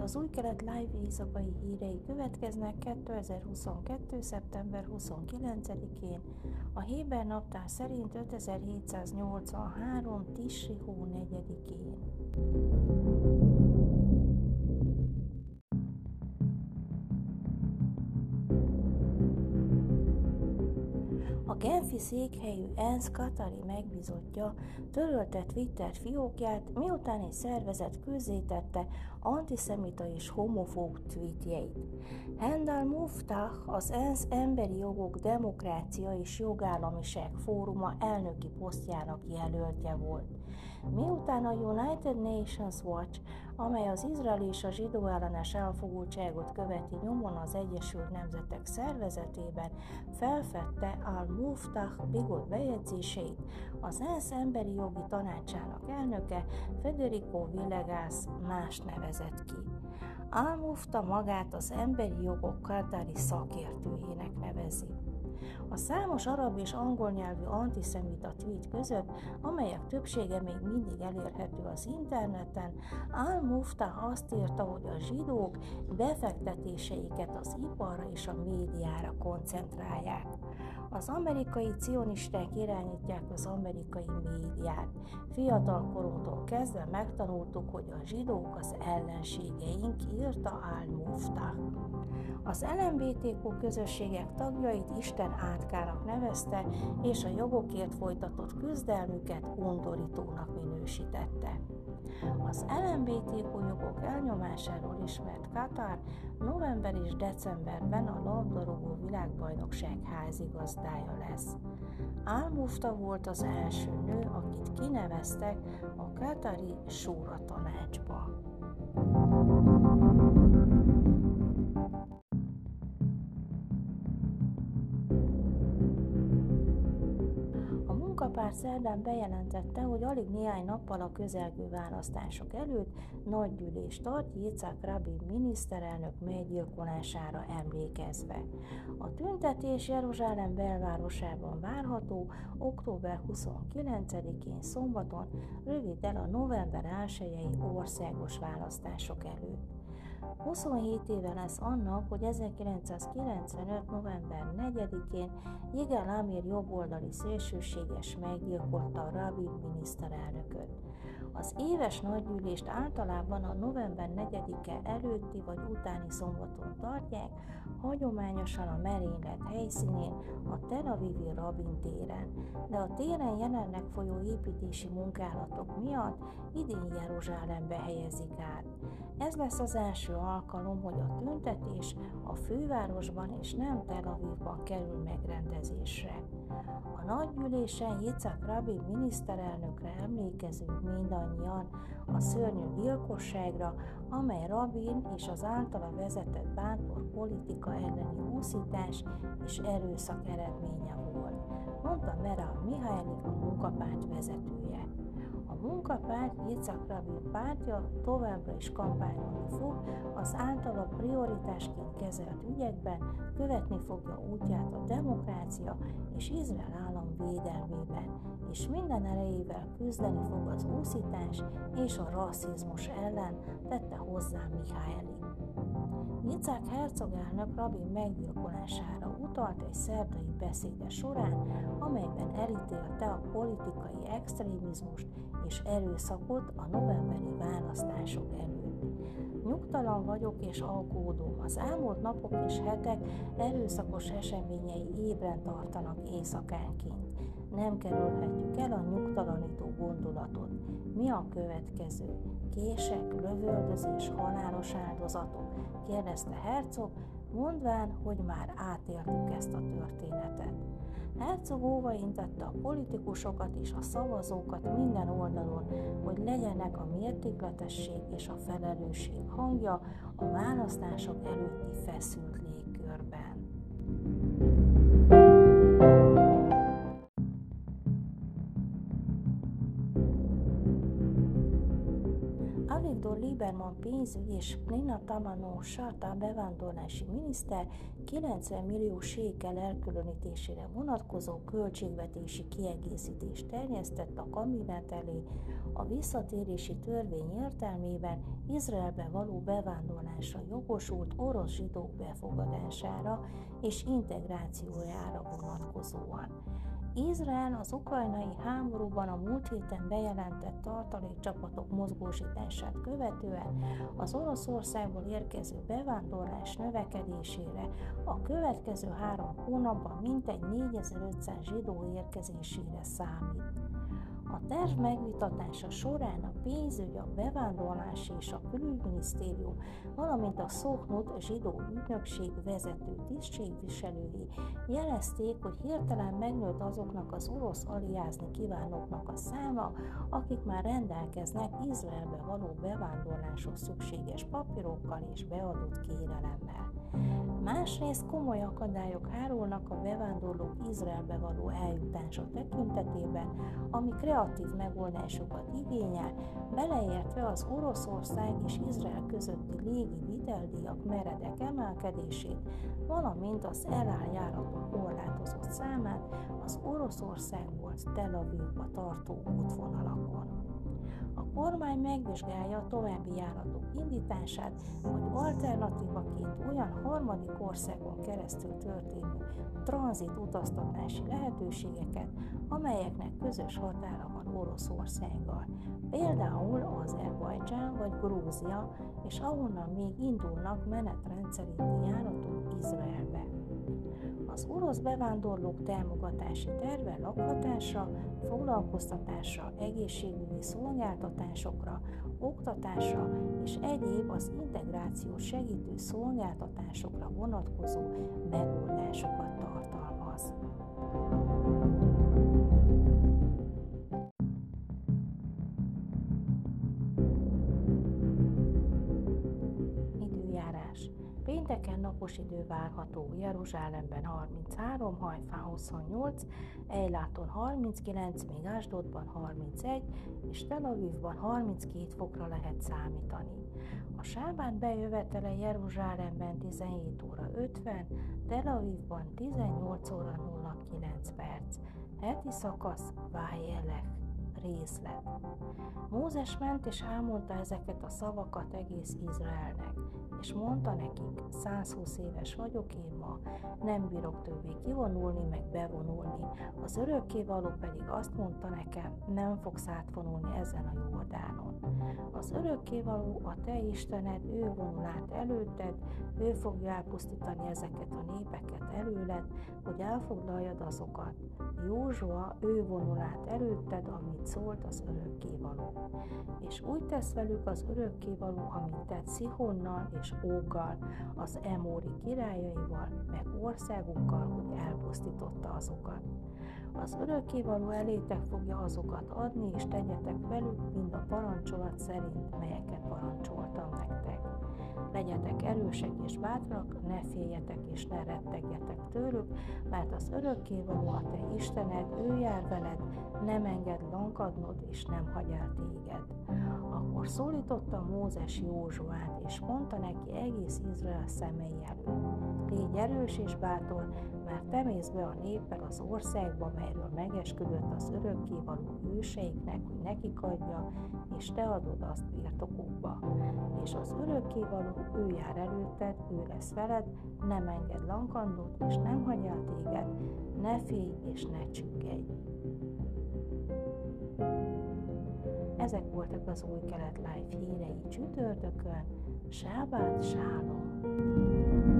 Az új kelet live éjszakai hírei következnek 2022. szeptember 29-én, a Héber naptár szerint 5783. Tisri hó 4-én. Székhelyű ENSZ Katari megbizotja törölte Twitter fiókját, miután egy szervezet közzétette antiszemita és homofób tweetjeit. Hendal Muftah, az ENSZ Emberi Jogok, Demokrácia és Jogállamiság Fóruma elnöki posztjának jelöltje volt. Miután a United Nations Watch, amely az izrael és a zsidó ellenes elfogultságot követi nyomon az Egyesült Nemzetek szervezetében, felfedte al-Muftah bigot bejegyzéseit, az ENSZ emberi jogi tanácsának elnöke Federico Villegas más nevezett ki. Al-Mufta magát az emberi jogok katári szakértőjének nevezi. A számos arab és angol nyelvű antiszemita tweet között, amelyek többsége még mindig elérhető az interneten, Al-Mufta azt írta, hogy a zsidók befektetéseiket az iparra és a médiára koncentrálják. Az amerikai cionisták irányítják az amerikai médiát. Fiatal korunktól kezdve megtanultuk, hogy a zsidók az ellenségeink, írta Al-Mufta. Az LMBTQ közösségek tagjait Isten átkának nevezte, és a jogokért folytatott küzdelmüket undorítónak minősítette. Az LMBTQ jogok elnyomásáról ismert Katar november és decemberben a labdarúgó világbajnokság házigazdája lesz. Álmufta volt az első nő, akit kineveztek a Katari Súra tanácsba. Munkapárt szerdán bejelentette, hogy alig néhány nappal a közelgő választások előtt nagy gyűlést tart Yitzhak Rabin miniszterelnök meggyilkolására emlékezve. A tüntetés Jeruzsálem belvárosában várható október 29-én szombaton, röviddel a november 1 országos választások előtt. 27 éve lesz annak, hogy 1995. november 4-én Jigel Amir jobboldali szélsőséges meggyilkolta a Rabin miniszterelnököt. Az éves nagygyűlést általában a november 4-e előtti vagy utáni szombaton tartják, hagyományosan a merénylet helyszínén, a Tel Avivi Rabin téren, de a téren jelenleg folyó építési munkálatok miatt idén Jeruzsálembe helyezik át. Ez lesz az első alkalom, hogy a tüntetés a fővárosban és nem Tel Avivban kerül megrendezésre. A nagygyűlésen Yitzhak Rabin miniszterelnökre emlékezünk mindannyian a szörnyű gyilkosságra, amely Rabin és az általa vezetett bátor politika elleni úszítás és erőszak eredménye volt, mondta Mera Mihálylik a munkapárt vezetője munkapárt Yitzhak Rabin pártja továbbra is kampányolni fog, az általa prioritásként kezelt ügyekben követni fogja útját a demokrácia és Izrael állam védelmében, és minden erejével küzdeni fog az úszítás és a rasszizmus ellen, tette hozzá Mihály. Nicák hercogelnök rabin meggyilkolására utalt egy szerdai beszéde során, amelyben elítélte a politikai extrémizmust és erőszakot a novemberi választások előtt. Nyugtalan vagyok és aggódom. Az elmúlt napok és hetek erőszakos eseményei ébren tartanak éjszakánként. Nem kerülhetjük el a nyugtalanító gondolatot. Mi a következő? Kések, lövöldözés, halálos áldozatok? kérdezte Herzog, mondván, hogy már átéltük ezt a történetet. Herzog óvaintette a politikusokat és a szavazókat minden oldalon, hogy legyenek a mértékletesség és a felelősség hangja a választások előtti feszült légkörben. Avigdor Lieberman pénzügy és Nina Tamano Sata bevándorlási miniszter 90 millió sékel elkülönítésére vonatkozó költségvetési kiegészítést terjesztett a kabinet elé a visszatérési törvény értelmében Izraelbe való bevándorlásra jogosult orosz zsidók befogadására és integrációjára vonatkozóan. Izrael az ukrajnai háborúban a múlt héten bejelentett tartalékcsapatok mozgósítását követően az Oroszországból érkező bevándorlás növekedésére a következő három hónapban mintegy 4500 zsidó érkezésére számít. A terv megvitatása során a pénzügy, a bevándorlás és a külügyminisztérium, valamint a Szoknut zsidó ügynökség vezető tisztségviselői jelezték, hogy hirtelen megnőtt azoknak az orosz aliázni kívánóknak a száma, akik már rendelkeznek Izraelbe való bevándorláshoz szükséges papírokkal és beadott kérelemmel. Másrészt komoly akadályok hárulnak a bevándorlók Izraelbe való eljutása tekintetében, ami kreatív megoldásokat igényel, beleértve az Oroszország és Izrael közötti légi viteldíjak meredek emelkedését, valamint az eláljáratok korlátozott számát az Oroszországból Tel Avivba tartó útvonalakon kormány megvizsgálja a további járatok indítását, vagy alternatívaként olyan harmadik országon keresztül történő tranzit utaztatási lehetőségeket, amelyeknek közös határa van Oroszországgal, például Azerbajdzsán vagy Grúzia, és ahonnan még indulnak menetrendszerinti járatok Izraelbe. Az orosz bevándorlók támogatási terve lakhatásra, foglalkoztatásra, egészségügyi szolgáltatásokra, oktatásra és egyéb az integráció segítő szolgáltatásokra vonatkozó megoldásokat napos idő várható Jeruzsálemben 33, Hajfán 28, Ejláton 39, még Ásdodban 31 és Tel Avivban 32 fokra lehet számítani. A sábán bejövetele Jeruzsálemben 17 óra 50, Tel Avivban 18 óra 09 perc. Heti szakasz Vájelek részlet. Mózes ment és elmondta ezeket a szavakat egész Izraelnek és mondta nekik, 120 éves vagyok én ma, nem bírok többé kivonulni, meg bevonulni. Az örökkévaló pedig azt mondta nekem, nem fogsz átvonulni ezen a Jordánon. Az örökkévaló a te Istened, ő vonul át előtted, ő fogja elpusztítani ezeket a népeket előled, hogy elfoglaljad azokat. Józsua, ő vonul át előtted, amit szólt az örökkévaló. És úgy tesz velük az örökkévaló, amit tett Szihonnal és Óggal, az Emóri királyaival, meg országukkal, hogy elpusztította azokat. Az örökkévaló elétek fogja azokat adni, és tegyetek velük, mind a parancsolat szerint, melyeket parancsoltam nektek. Legyetek erősek és bátrak, ne féljetek és ne rettegjetek tőlük, mert az örökkévaló a te Istened, ő jár veled, nem enged lankadnod és nem hagy el téged. Akkor szólította Mózes Józsuát, és mondta neki egész Izrael szemei előtt. Légy erős és bátor, mert te mész be a néppel az országba, melyről megesküdött az örökkévaló őseiknek, hogy nekik adja, és te adod azt birtokukba. És az örökkévaló ő jár előtted, ő lesz veled, nem enged lankandót, és nem hagy el téged, ne félj és ne csüggedj. Ezek voltak az új kelet live hírei csütörtökön. Sábát, sálom!